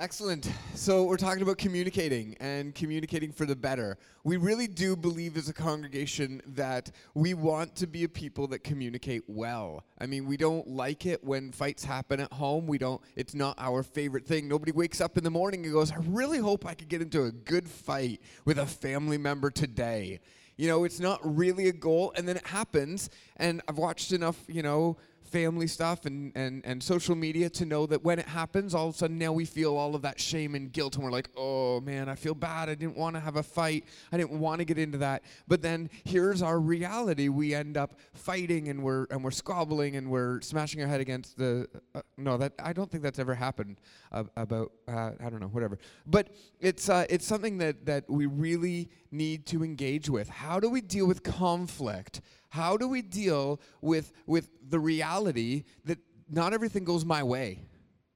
Excellent. So, we're talking about communicating and communicating for the better. We really do believe as a congregation that we want to be a people that communicate well. I mean, we don't like it when fights happen at home. We don't it's not our favorite thing. Nobody wakes up in the morning and goes, "I really hope I could get into a good fight with a family member today." You know, it's not really a goal and then it happens and I've watched enough, you know, family stuff and, and, and social media to know that when it happens, all of a sudden now we feel all of that shame and guilt, and we're like, oh man, I feel bad. I didn't want to have a fight. I didn't want to get into that. But then here's our reality: we end up fighting, and we're and we're squabbling, and we're smashing our head against the. Uh, no, that I don't think that's ever happened. Uh, about uh, I don't know, whatever. But it's uh, it's something that that we really need to engage with. How do we deal with conflict? How do we deal with, with the reality that not everything goes my way?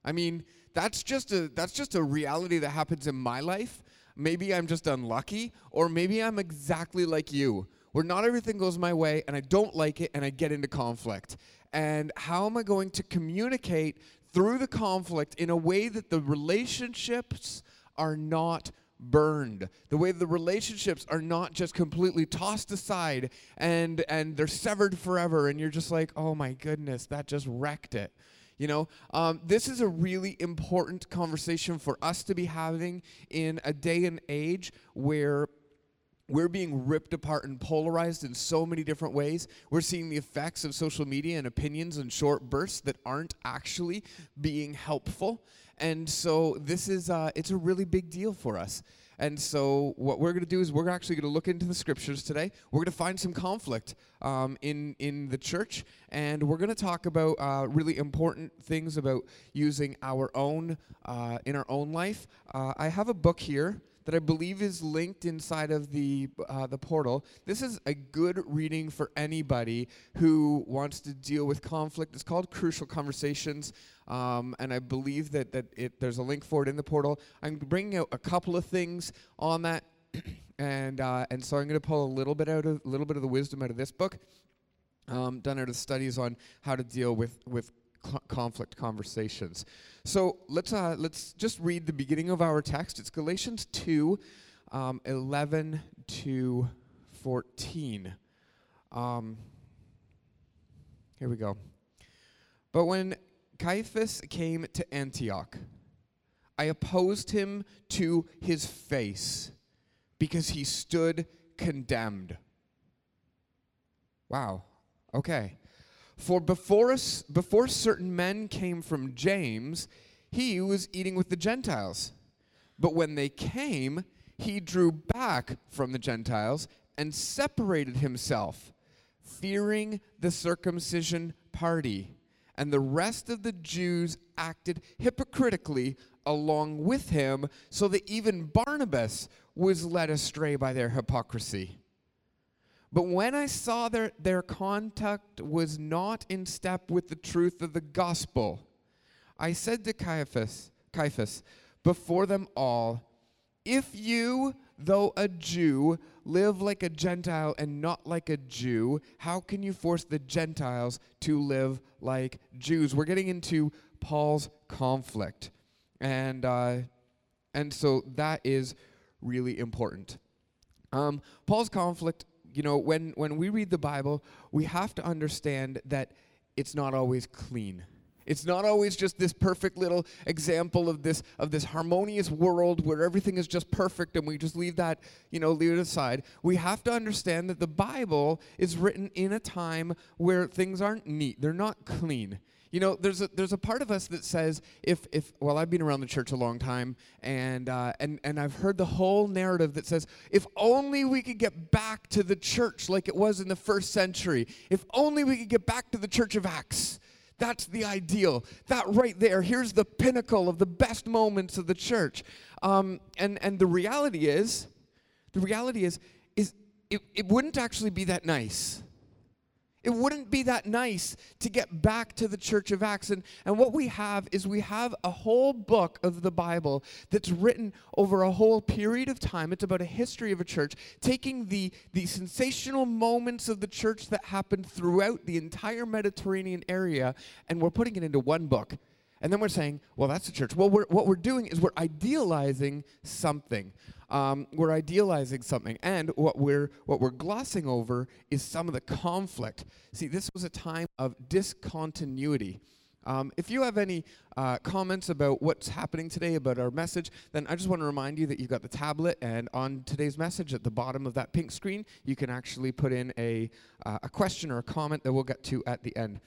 I mean, that's just a that's just a reality that happens in my life. Maybe I'm just unlucky, or maybe I'm exactly like you, where not everything goes my way and I don't like it and I get into conflict. And how am I going to communicate through the conflict in a way that the relationships are not burned. The way the relationships are not just completely tossed aside and and they're severed forever and you're just like, "Oh my goodness, that just wrecked it." You know, um, this is a really important conversation for us to be having in a day and age where we're being ripped apart and polarized in so many different ways. We're seeing the effects of social media and opinions and short bursts that aren't actually being helpful. And so this is uh, it's a really big deal for us. And so what we're going to do is we're actually going to look into the scriptures today. We're going to find some conflict um, in in the church, and we're going to talk about uh, really important things about using our own uh, in our own life. Uh, I have a book here that I believe is linked inside of the uh, the portal. This is a good reading for anybody who wants to deal with conflict. It's called Crucial Conversations, um, and I believe that that it, there's a link for it in the portal. I'm bringing out a couple of things on that, and uh, and so I'm going to pull a little bit out of a little bit of the wisdom out of this book. Um, done out of studies on how to deal with with conflict conversations. So let's uh, let's just read the beginning of our text. It's Galatians 2, um, 11 to 14. Um, here we go. But when Caiaphas came to Antioch, I opposed him to his face because he stood condemned. Wow. Okay. For before, us, before certain men came from James, he was eating with the Gentiles. But when they came, he drew back from the Gentiles and separated himself, fearing the circumcision party. And the rest of the Jews acted hypocritically along with him, so that even Barnabas was led astray by their hypocrisy. But when I saw their, their conduct was not in step with the truth of the gospel, I said to Caiaphas, Caiaphas before them all, if you, though a Jew, live like a Gentile and not like a Jew, how can you force the Gentiles to live like Jews? We're getting into Paul's conflict. And, uh, and so that is really important. Um, Paul's conflict you know, when, when we read the Bible, we have to understand that it's not always clean. It's not always just this perfect little example of this of this harmonious world where everything is just perfect and we just leave that, you know, leave it aside. We have to understand that the Bible is written in a time where things aren't neat. They're not clean. You know, there's a, there's a part of us that says if if well, I've been around the church a long time, and uh, and and I've heard the whole narrative that says if only we could get back to the church like it was in the first century, if only we could get back to the Church of Acts. That's the ideal. That right there, here's the pinnacle of the best moments of the church. Um, and and the reality is, the reality is, is it, it wouldn't actually be that nice. It wouldn't be that nice to get back to the church of Acts. And, and what we have is we have a whole book of the Bible that's written over a whole period of time. It's about a history of a church, taking the, the sensational moments of the church that happened throughout the entire Mediterranean area, and we're putting it into one book. And then we're saying, well, that's the church. Well, we're, what we're doing is we're idealizing something. Um, we're idealizing something, and what we're what we're glossing over is some of the conflict. See, this was a time of discontinuity. Um, if you have any uh, comments about what's happening today, about our message, then I just want to remind you that you've got the tablet, and on today's message at the bottom of that pink screen, you can actually put in a, uh, a question or a comment that we'll get to at the end.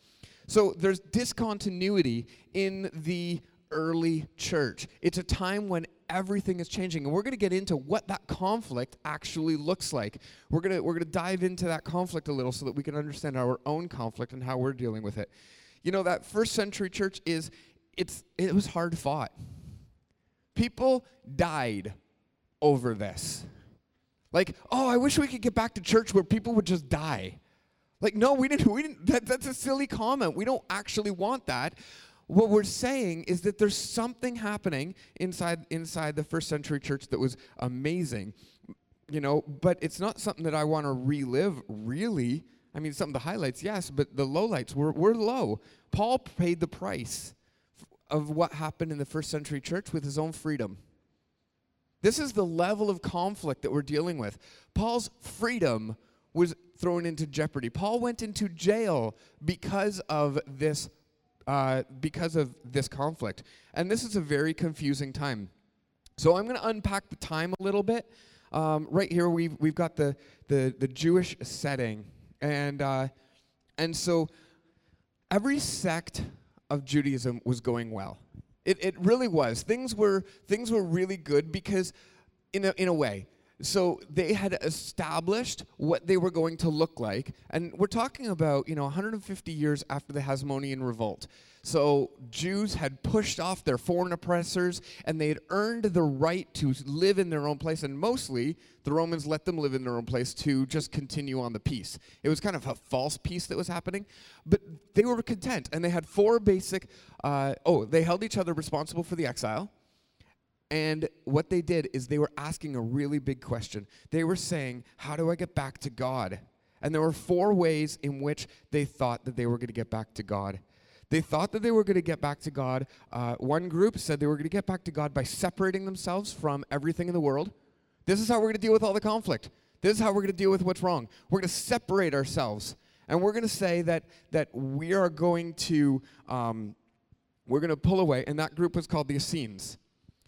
So there's discontinuity in the early church. It's a time when everything is changing and we're going to get into what that conflict actually looks like. We're going to we're going to dive into that conflict a little so that we can understand our own conflict and how we're dealing with it. You know that first century church is it's it was hard fought. People died over this. Like, oh, I wish we could get back to church where people would just die. Like, no, we didn't. We didn't. That, that's a silly comment. We don't actually want that. What we're saying is that there's something happening inside inside the first century church that was amazing, you know. But it's not something that I want to relive. Really, I mean, some of the highlights, yes, but the lowlights were were low. Paul paid the price of what happened in the first century church with his own freedom. This is the level of conflict that we're dealing with. Paul's freedom was thrown into jeopardy. Paul went into jail because of this uh, because of this conflict. And this is a very confusing time. So I'm going to unpack the time a little bit. Um, right here, we've, we've got the, the, the Jewish setting. And, uh, and so every sect of Judaism was going well. It, it really was. Things were, things were really good because, in a, in a way, so they had established what they were going to look like. And we're talking about you know 150 years after the hasmonean revolt. So jews had pushed off their foreign oppressors and they had earned the right to live in their own place. And mostly the romans let them live in their own place to just continue on the peace. It was kind of a false peace that was happening. But they were content and they had four basic uh, oh they held each other responsible for the exile and what they did is they were asking a really big question. They were saying, How do I get back to God? And there were four ways in which they thought that they were going to get back to God. They thought that they were going to get back to God. Uh, one group said they were going to get back to God by separating themselves from everything in the world. This is how we're going to deal with all the conflict. This is how we're going to deal with what's wrong. We're going to separate ourselves. And we're going to say that, that we are going to, um, we're going to pull away. And that group was called the Essenes.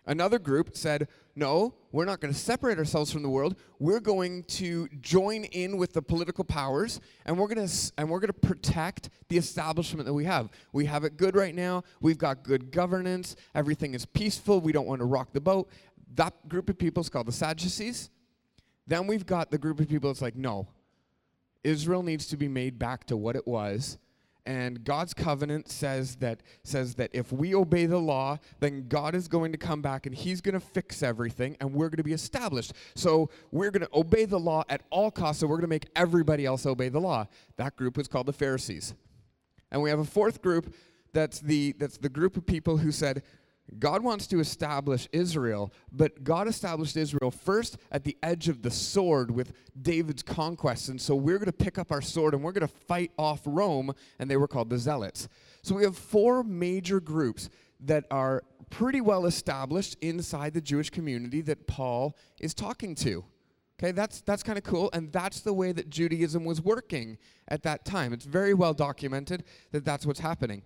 Another group said, no, we're not going to separate ourselves from the world. We're going to join in with the political powers and we're going to protect the establishment that we have. We have it good right now. We've got good governance. Everything is peaceful. We don't want to rock the boat. That group of people is called the Sadducees. Then we've got the group of people that's like, no. Israel needs to be made back to what it was and God's covenant says that says that if we obey the law, then God is going to come back and he's going to fix everything and we're going to be established. So we're going to obey the law at all costs, so we're going to make everybody else obey the law. That group was called the Pharisees. And we have a fourth group that's the that's the group of people who said God wants to establish Israel, but God established Israel first at the edge of the sword with David's conquests. And so we're going to pick up our sword and we're going to fight off Rome, and they were called the Zealots. So we have four major groups that are pretty well established inside the Jewish community that Paul is talking to. Okay, that's, that's kind of cool, and that's the way that Judaism was working at that time. It's very well documented that that's what's happening.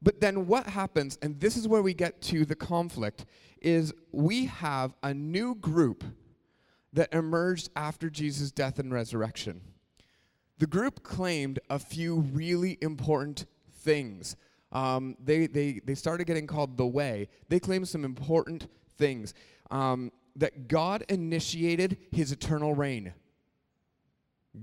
But then what happens, and this is where we get to the conflict, is we have a new group that emerged after Jesus' death and resurrection. The group claimed a few really important things. Um, they, they, they started getting called the Way. They claimed some important things um, that God initiated his eternal reign.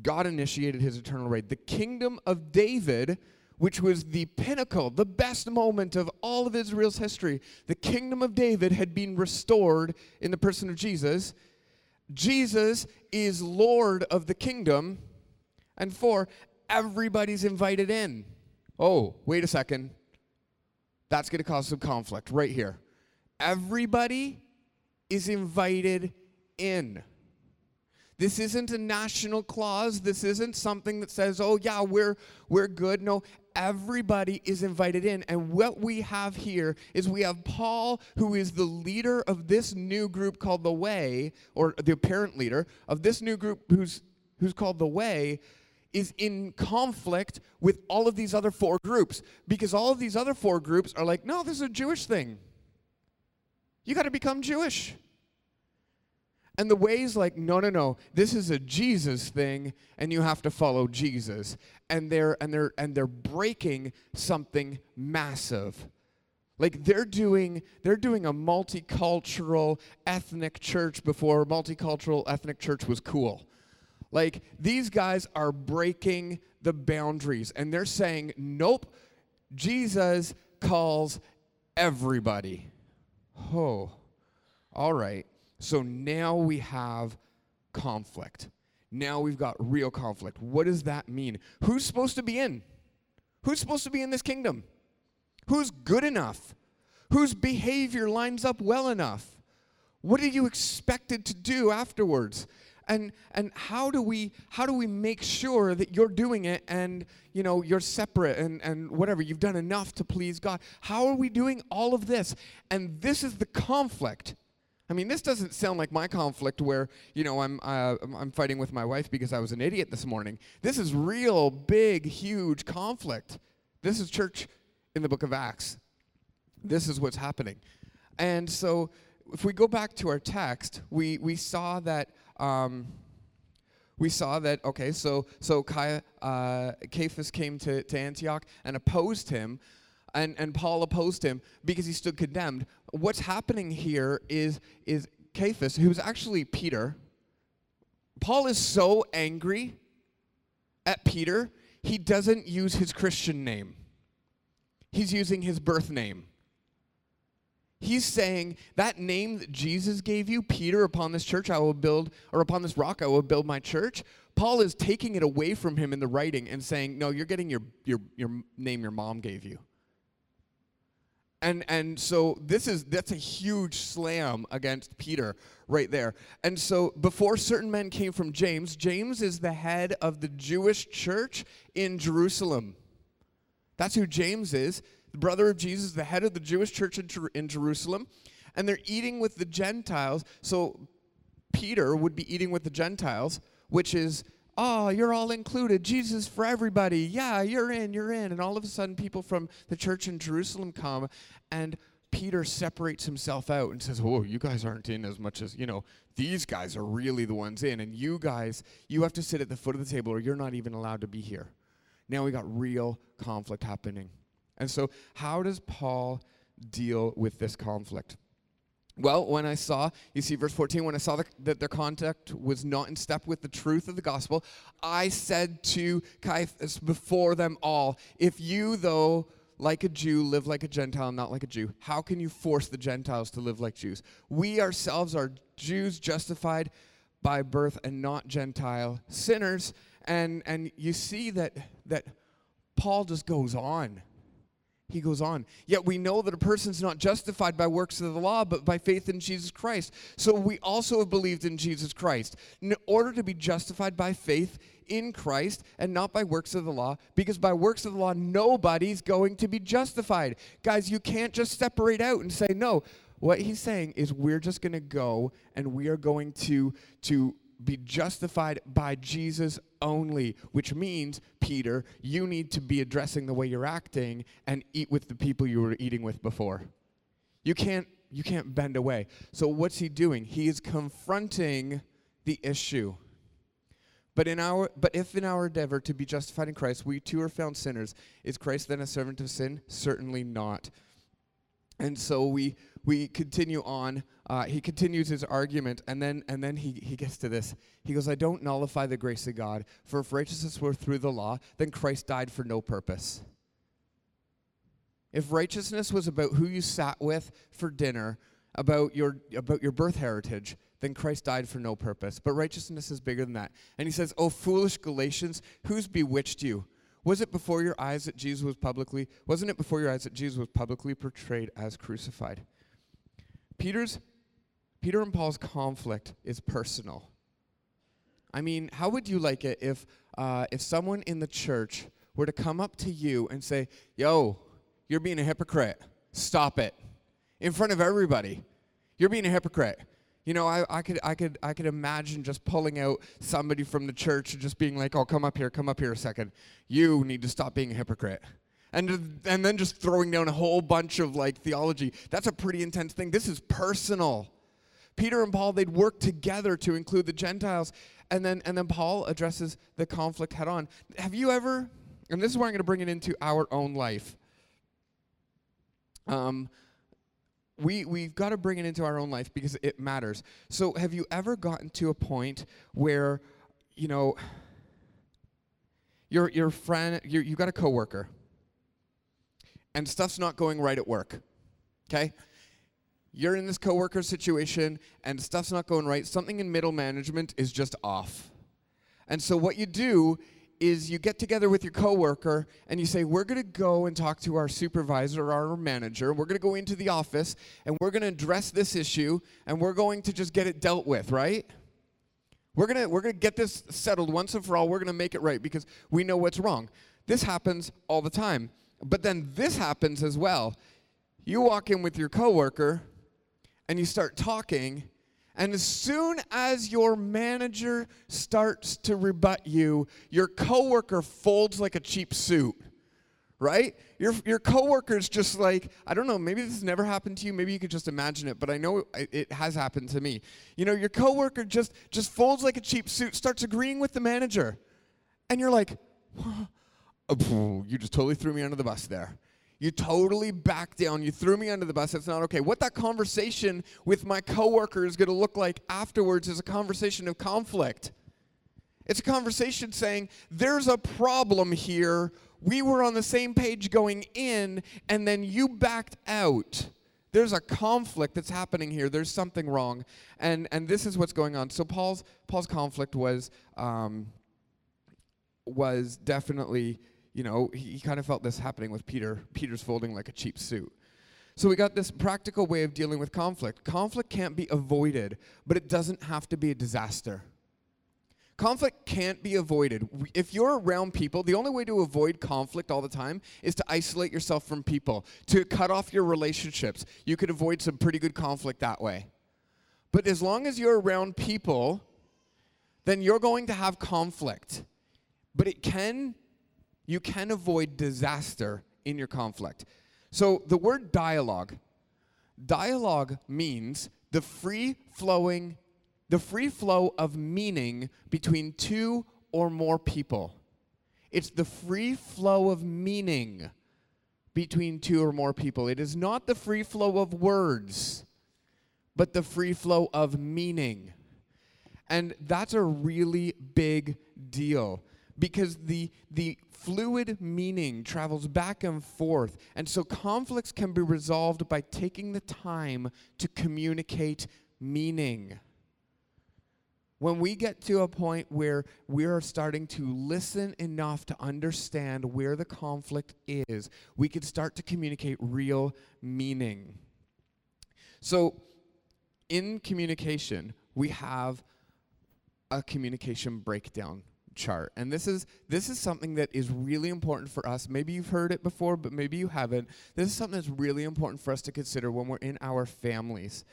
God initiated his eternal reign. The kingdom of David which was the pinnacle, the best moment of all of Israel's history. The kingdom of David had been restored in the person of Jesus. Jesus is Lord of the kingdom. And four, everybody's invited in. Oh, wait a second. That's going to cause some conflict right here. Everybody is invited in. This isn't a national clause. This isn't something that says, oh, yeah, we're, we're good. No, everybody is invited in. And what we have here is we have Paul, who is the leader of this new group called the Way, or the apparent leader of this new group who's, who's called the Way, is in conflict with all of these other four groups because all of these other four groups are like, no, this is a Jewish thing. You got to become Jewish. And the way's like, no, no, no. This is a Jesus thing, and you have to follow Jesus. And they're and they're and they're breaking something massive. Like they're doing they're doing a multicultural ethnic church before multicultural ethnic church was cool. Like these guys are breaking the boundaries and they're saying, nope, Jesus calls everybody. Oh, all right. So now we have conflict. Now we've got real conflict. What does that mean? Who's supposed to be in? Who's supposed to be in this kingdom? Who's good enough? Whose behavior lines up well enough? What are you expected to do afterwards? and and how do we how do we make sure that you're doing it and you know you're separate and and whatever you've done enough to please God how are we doing all of this and this is the conflict I mean, this doesn't sound like my conflict where, you know, I'm, uh, I'm fighting with my wife because I was an idiot this morning. This is real, big, huge conflict. This is church in the book of Acts. This is what's happening. And so, if we go back to our text, we, we saw that. Um, we saw that okay so so Caiaphas uh, came to, to antioch and opposed him and, and Paul opposed him because he stood condemned. What's happening here is, is Cephas, who's actually Peter. Paul is so angry at Peter, he doesn't use his Christian name. He's using his birth name. He's saying that name that Jesus gave you, Peter, upon this church I will build, or upon this rock I will build my church. Paul is taking it away from him in the writing and saying, No, you're getting your, your, your name your mom gave you. And, and so this is that's a huge slam against Peter right there. And so before certain men came from James, James is the head of the Jewish church in Jerusalem. That's who James is, the brother of Jesus, the head of the Jewish church in, in Jerusalem. And they're eating with the Gentiles. So Peter would be eating with the Gentiles, which is oh, you're all included. Jesus for everybody. Yeah, you're in, you're in. And all of a sudden, people from the church in Jerusalem come, and Peter separates himself out and says, Oh, you guys aren't in as much as, you know, these guys are really the ones in. And you guys, you have to sit at the foot of the table or you're not even allowed to be here. Now we got real conflict happening. And so, how does Paul deal with this conflict? Well, when I saw, you see, verse 14, when I saw the, that their conduct was not in step with the truth of the gospel, I said to Caiaphas before them all, If you, though, like a Jew, live like a Gentile, not like a Jew, how can you force the Gentiles to live like Jews? We ourselves are Jews justified by birth and not Gentile sinners. And, and you see that, that Paul just goes on he goes on, yet we know that a person's not justified by works of the law, but by faith in Jesus Christ. So we also have believed in Jesus Christ in order to be justified by faith in Christ and not by works of the law, because by works of the law, nobody's going to be justified. Guys, you can't just separate out and say, no. What he's saying is we're just going to go and we are going to, to be justified by Jesus only, which means, Peter, you need to be addressing the way you're acting and eat with the people you were eating with before. You can't you can't bend away. So what's he doing? He is confronting the issue. But in our but if in our endeavor to be justified in Christ we too are found sinners, is Christ then a servant of sin? Certainly not. And so we we continue on. Uh, he continues his argument, and then and then he, he gets to this. He goes, "I don't nullify the grace of God, for if righteousness were through the law, then Christ died for no purpose." If righteousness was about who you sat with for dinner, about your about your birth heritage, then Christ died for no purpose. But righteousness is bigger than that. And he says, "Oh foolish Galatians, who's bewitched you?" Was it before your eyes that Jesus was publicly, wasn't it before your eyes that Jesus was publicly portrayed as crucified? Peter's, Peter and Paul's conflict is personal. I mean, how would you like it if, uh, if someone in the church were to come up to you and say, Yo, you're being a hypocrite. Stop it. In front of everybody. You're being a hypocrite. You know, I, I could I could I could imagine just pulling out somebody from the church and just being like, "Oh, come up here, come up here a second. You need to stop being a hypocrite." And and then just throwing down a whole bunch of like theology. That's a pretty intense thing. This is personal. Peter and Paul they'd work together to include the Gentiles, and then and then Paul addresses the conflict head on. Have you ever? And this is where I'm going to bring it into our own life. Um, we we've got to bring it into our own life because it matters. So have you ever gotten to a point where you know your your friend you you got a coworker and stuff's not going right at work. Okay? You're in this coworker situation and stuff's not going right. Something in middle management is just off. And so what you do is you get together with your coworker and you say, We're going to go and talk to our supervisor or our manager. We're going to go into the office and we're going to address this issue and we're going to just get it dealt with, right? We're going to we're going to get this settled once and for all. We're going to make it right because we know what's wrong. This happens all the time. But then this happens as well. You walk in with your coworker and you start talking and as soon as your manager starts to rebut you, your coworker folds like a cheap suit. Right? Your your coworker's just like, I don't know, maybe this has never happened to you, maybe you could just imagine it, but I know it, it has happened to me. You know, your coworker just just folds like a cheap suit, starts agreeing with the manager. And you're like, oh, you just totally threw me under the bus there. You totally backed down. You threw me under the bus. That's not okay. What that conversation with my coworker is going to look like afterwards is a conversation of conflict. It's a conversation saying, there's a problem here. We were on the same page going in, and then you backed out. There's a conflict that's happening here. There's something wrong, and and this is what's going on. So Paul's Paul's conflict was um, was definitely you know, he, he kind of felt this happening with Peter. Peter's folding like a cheap suit. So we got this practical way of dealing with conflict. Conflict can't be avoided, but it doesn't have to be a disaster. Conflict can't be avoided. If you're around people, the only way to avoid conflict all the time is to isolate yourself from people, to cut off your relationships. You could avoid some pretty good conflict that way. But as long as you're around people, then you're going to have conflict. But it can you can avoid disaster in your conflict. So the word dialogue, dialogue means the free flowing, the free flow of meaning between two or more people. It's the free flow of meaning between two or more people. It is not the free flow of words, but the free flow of meaning. And that's a really big deal because the, the fluid meaning travels back and forth. And so conflicts can be resolved by taking the time to communicate meaning. When we get to a point where we are starting to listen enough to understand where the conflict is, we can start to communicate real meaning. So, in communication, we have a communication breakdown chart. And this is this is something that is really important for us. Maybe you've heard it before, but maybe you haven't. This is something that's really important for us to consider when we're in our families.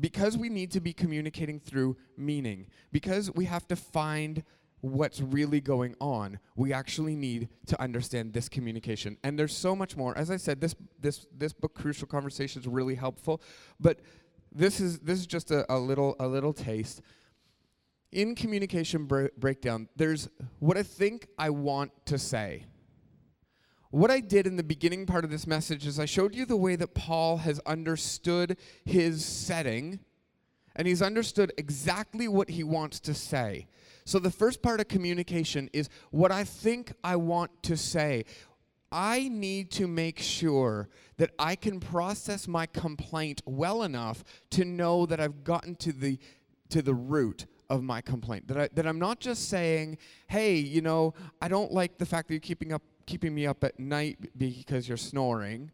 Because we need to be communicating through meaning, because we have to find what's really going on, we actually need to understand this communication. And there's so much more. As I said, this this this book Crucial Conversation is really helpful, but this is this is just a, a little a little taste in communication bre- breakdown, there's what I think I want to say. What I did in the beginning part of this message is I showed you the way that Paul has understood his setting and he's understood exactly what he wants to say. So, the first part of communication is what I think I want to say. I need to make sure that I can process my complaint well enough to know that I've gotten to the to the root of my complaint. That, I, that I'm not just saying, hey, you know, I don't like the fact that you're keeping, up, keeping me up at night because you're snoring.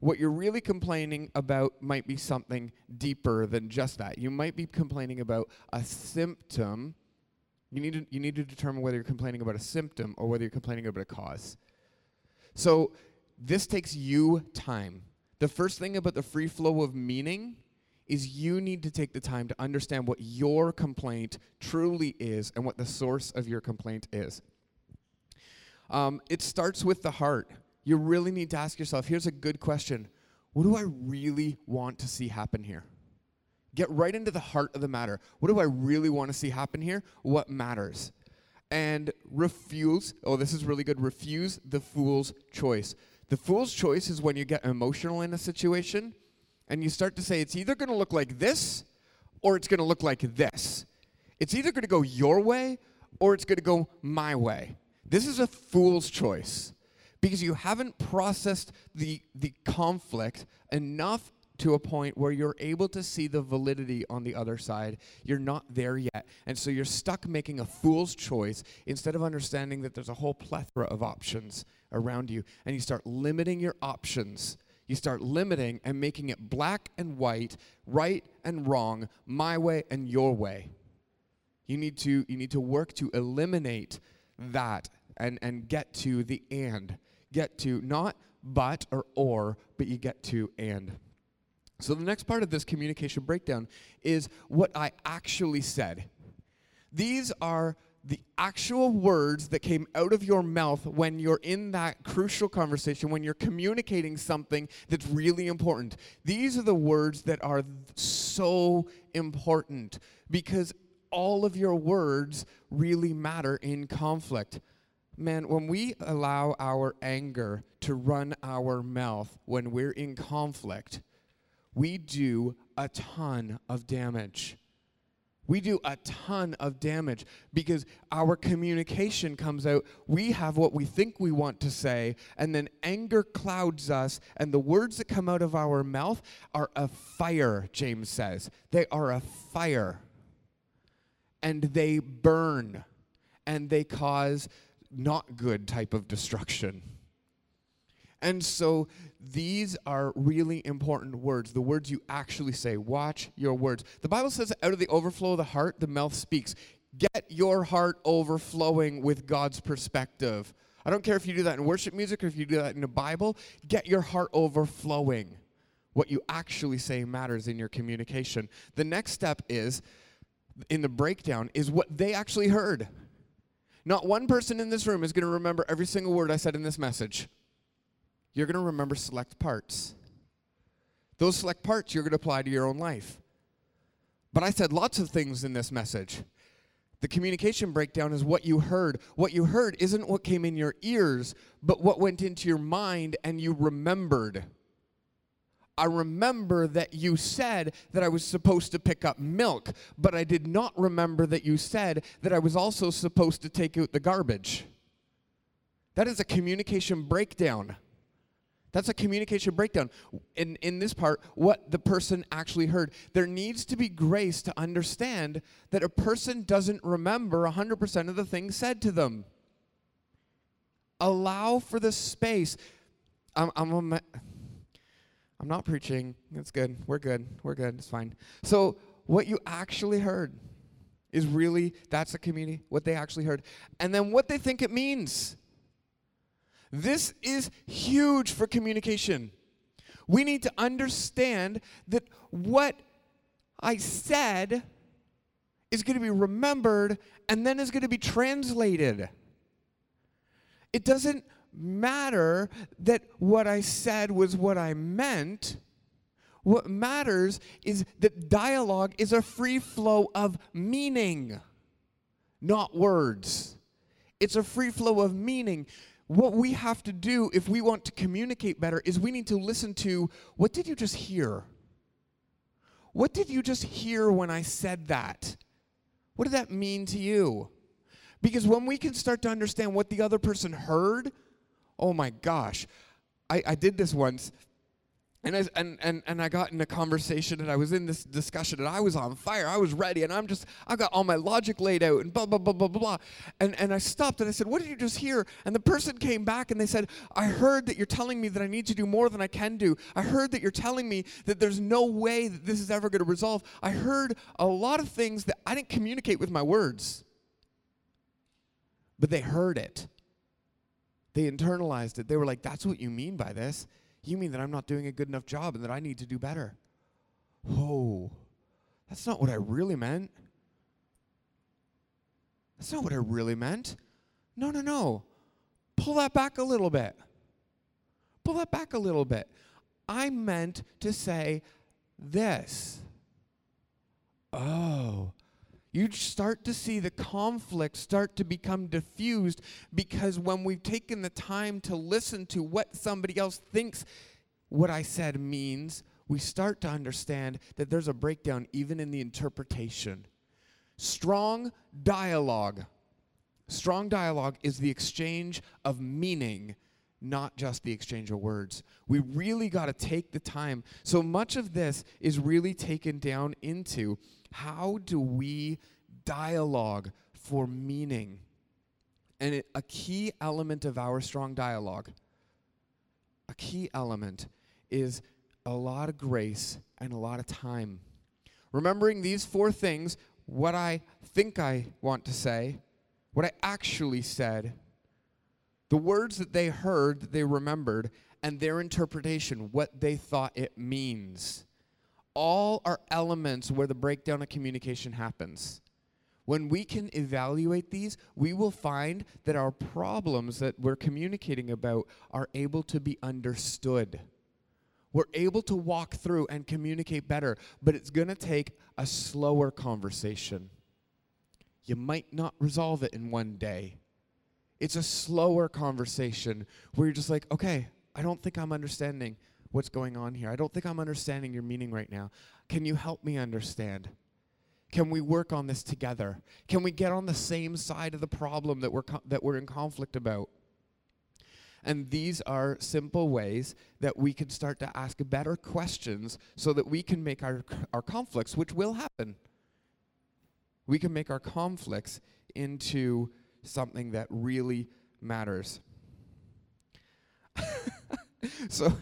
What you're really complaining about might be something deeper than just that. You might be complaining about a symptom. You need to, you need to determine whether you're complaining about a symptom or whether you're complaining about a cause. So this takes you time. The first thing about the free flow of meaning is you need to take the time to understand what your complaint truly is and what the source of your complaint is. Um, it starts with the heart. You really need to ask yourself here's a good question What do I really want to see happen here? Get right into the heart of the matter. What do I really want to see happen here? What matters? And refuse, oh, this is really good. Refuse the fool's choice. The fool's choice is when you get emotional in a situation and you start to say it's either going to look like this or it's going to look like this. It's either going to go your way or it's going to go my way. This is a fool's choice because you haven't processed the, the conflict enough to a point where you're able to see the validity on the other side. You're not there yet. And so you're stuck making a fool's choice instead of understanding that there's a whole plethora of options around you. And you start limiting your options you start limiting and making it black and white, right and wrong, my way and your way. You need to, you need to work to eliminate that and, and get to the and. Get to not but or or, but you get to and. So the next part of this communication breakdown is what I actually said. These are the actual words that came out of your mouth when you're in that crucial conversation, when you're communicating something that's really important. These are the words that are so important because all of your words really matter in conflict. Man, when we allow our anger to run our mouth when we're in conflict, we do a ton of damage we do a ton of damage because our communication comes out. We have what we think we want to say, and then anger clouds us, and the words that come out of our mouth are a fire, James says. They are a fire. And they burn, and they cause not good type of destruction. And so these are really important words, the words you actually say. Watch your words. The Bible says, out of the overflow of the heart, the mouth speaks. Get your heart overflowing with God's perspective. I don't care if you do that in worship music or if you do that in the Bible, get your heart overflowing. What you actually say matters in your communication. The next step is, in the breakdown, is what they actually heard. Not one person in this room is going to remember every single word I said in this message you're going to remember select parts. Those select parts you're going to apply to your own life. But I said lots of things in this message. The communication breakdown is what you heard. What you heard isn't what came in your ears, but what went into your mind and you remembered. I remember that you said that I was supposed to pick up milk, but I did not remember that you said that I was also supposed to take out the garbage. That is a communication breakdown. That's a communication breakdown. In, in this part, what the person actually heard. There needs to be grace to understand that a person doesn't remember 100% of the things said to them. Allow for the space. I'm, I'm, I'm not preaching. It's good. We're good. We're good. It's fine. So, what you actually heard is really that's a community, what they actually heard. And then what they think it means. This is huge for communication. We need to understand that what I said is going to be remembered and then is going to be translated. It doesn't matter that what I said was what I meant. What matters is that dialogue is a free flow of meaning, not words. It's a free flow of meaning what we have to do if we want to communicate better is we need to listen to what did you just hear? What did you just hear when I said that? What did that mean to you? Because when we can start to understand what the other person heard, oh my gosh. I, I did this once and, I, and, and, and I got in a conversation and I was in this discussion and I was on fire. I was ready and I'm just, I got all my logic laid out and blah, blah, blah, blah, blah. And, and I stopped and I said, What did you just hear? And the person came back and they said, I heard that you're telling me that I need to do more than I can do. I heard that you're telling me that there's no way that this is ever going to resolve. I heard a lot of things that I didn't communicate with my words, but they heard it. They internalized it. They were like, that's what you mean by this. You mean that I'm not doing a good enough job and that I need to do better. Oh, that's not what I really meant. That's not what I really meant. No, no, no. Pull that back a little bit. Pull that back a little bit. I meant to say this. Oh, you start to see the conflict start to become diffused because when we've taken the time to listen to what somebody else thinks what I said means, we start to understand that there's a breakdown even in the interpretation. Strong dialogue. Strong dialogue is the exchange of meaning, not just the exchange of words. We really got to take the time. So much of this is really taken down into how do we dialogue for meaning? And it, a key element of our strong dialogue, a key element is a lot of grace and a lot of time. Remembering these four things what I think I want to say, what I actually said, the words that they heard, that they remembered, and their interpretation, what they thought it means. All are elements where the breakdown of communication happens. When we can evaluate these, we will find that our problems that we're communicating about are able to be understood we're able to walk through and communicate better, but it's going to take a slower conversation. You might not resolve it in one day. It's a slower conversation where you're just like, okay, I don't think I'm understanding what's going on here. I don't think I'm understanding your meaning right now. Can you help me understand? Can we work on this together? Can we get on the same side of the problem that we're, co- that we're in conflict about? And these are simple ways that we can start to ask better questions so that we can make our, our conflicts, which will happen, we can make our conflicts into something that really matters. so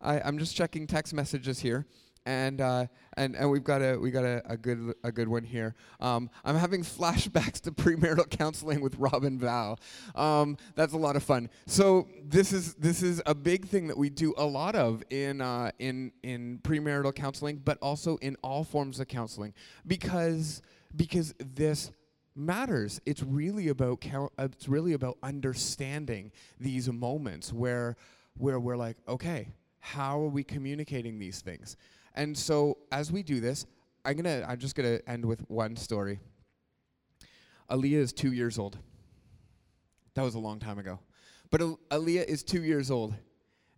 I, I'm just checking text messages here and uh, and and we've got a we got a, a good a good one here. Um, I'm having flashbacks to premarital counseling with Robin Val. Um, that's a lot of fun. So this is this is a big thing that we do a lot of in uh, in in premarital counseling, but also in all forms of counseling because because this matters. It's really about count, uh, it's really about understanding these moments where where we're like, okay, how are we communicating these things? And so as we do this, I'm gonna I'm just gonna end with one story. Aaliyah is two years old. That was a long time ago. But Aaliyah is two years old.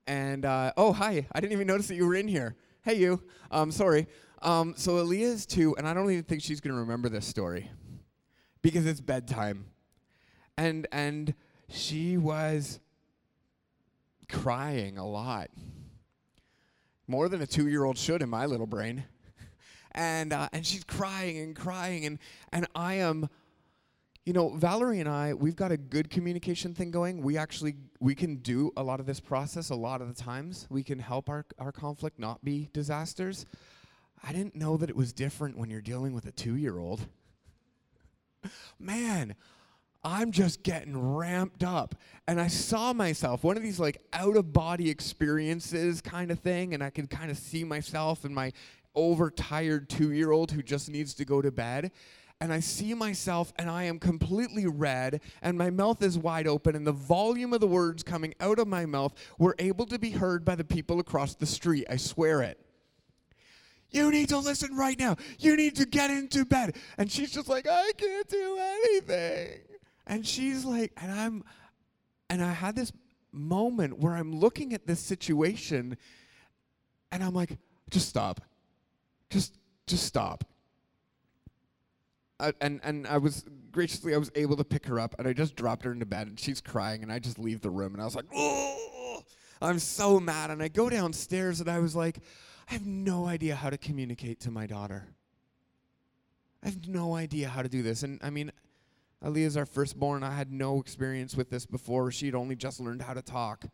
And uh, oh hi, I didn't even notice that you were in here. Hey you. Um sorry. Um, so Aaliyah is two, and I don't even think she's gonna remember this story. Because it's bedtime. And and she was crying a lot more than a two year old should in my little brain. and, uh, and she's crying and crying, and, and I am. You know, Valerie and I, we've got a good communication thing going. We actually we can do a lot of this process a lot of the times. We can help our, our conflict not be disasters. I didn't know that it was different when you're dealing with a two year old. Man, I'm just getting ramped up. And I saw myself, one of these like out of body experiences kind of thing, and I could kind of see myself and my overtired two year old who just needs to go to bed. And I see myself, and I am completely red, and my mouth is wide open, and the volume of the words coming out of my mouth were able to be heard by the people across the street. I swear it. You need to listen right now. You need to get into bed. And she's just like, I can't do anything. And she's like, and I'm, and I had this moment where I'm looking at this situation and I'm like, just stop. Just, just stop. And and I was graciously I was able to pick her up and I just dropped her into bed and she's crying and I just leave the room and I was like, oh, I'm so mad and I go downstairs and I was like, I have no idea how to communicate to my daughter. I have no idea how to do this and I mean Aaliyah's our firstborn. I had no experience with this before. She'd only just learned how to talk.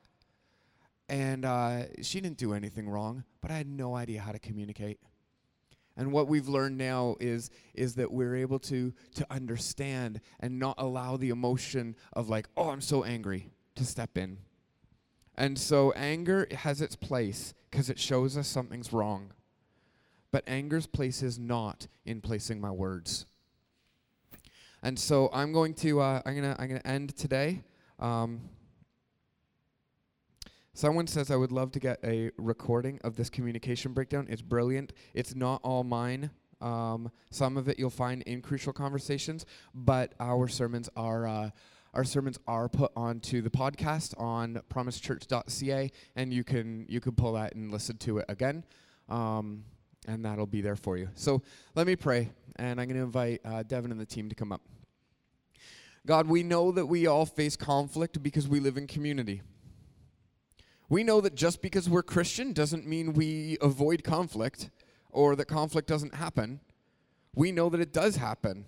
And uh, she didn't do anything wrong, but I had no idea how to communicate. And what we've learned now is, is that we're able to, to understand and not allow the emotion of, like, oh, I'm so angry. to step in. And so anger has its place because it shows us something's wrong. But anger's place is not in placing my words. And so I'm going to uh, I'm gonna I'm gonna end today. Um, someone says I would love to get a recording of this communication breakdown. It's brilliant. It's not all mine. Um, some of it you'll find in crucial conversations, but our sermons are. Uh, our sermons are put onto the podcast on promisechurch.ca, and you can you can pull that and listen to it again, um, and that'll be there for you. So let me pray, and I'm going to invite uh, Devin and the team to come up. God, we know that we all face conflict because we live in community. We know that just because we're Christian doesn't mean we avoid conflict or that conflict doesn't happen. We know that it does happen.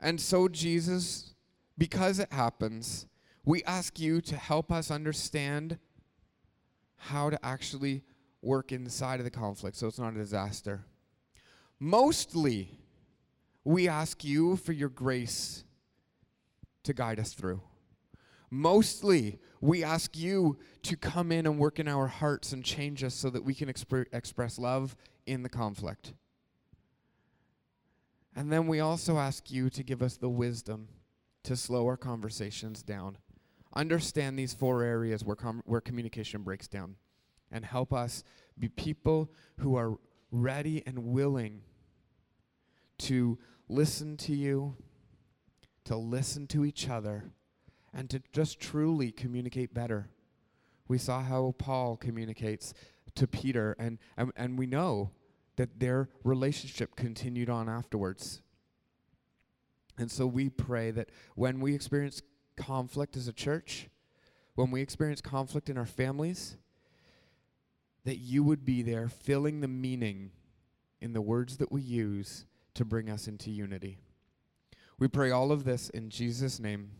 And so, Jesus, because it happens, we ask you to help us understand how to actually work inside of the conflict so it's not a disaster. Mostly, we ask you for your grace to guide us through. Mostly, we ask you to come in and work in our hearts and change us so that we can exp- express love in the conflict. And then we also ask you to give us the wisdom to slow our conversations down. Understand these four areas where, com- where communication breaks down and help us be people who are ready and willing to listen to you, to listen to each other, and to just truly communicate better. We saw how Paul communicates to Peter, and, and, and we know that their relationship continued on afterwards. And so we pray that when we experience conflict as a church, when we experience conflict in our families, that you would be there filling the meaning in the words that we use to bring us into unity. We pray all of this in Jesus' name.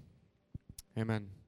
Amen.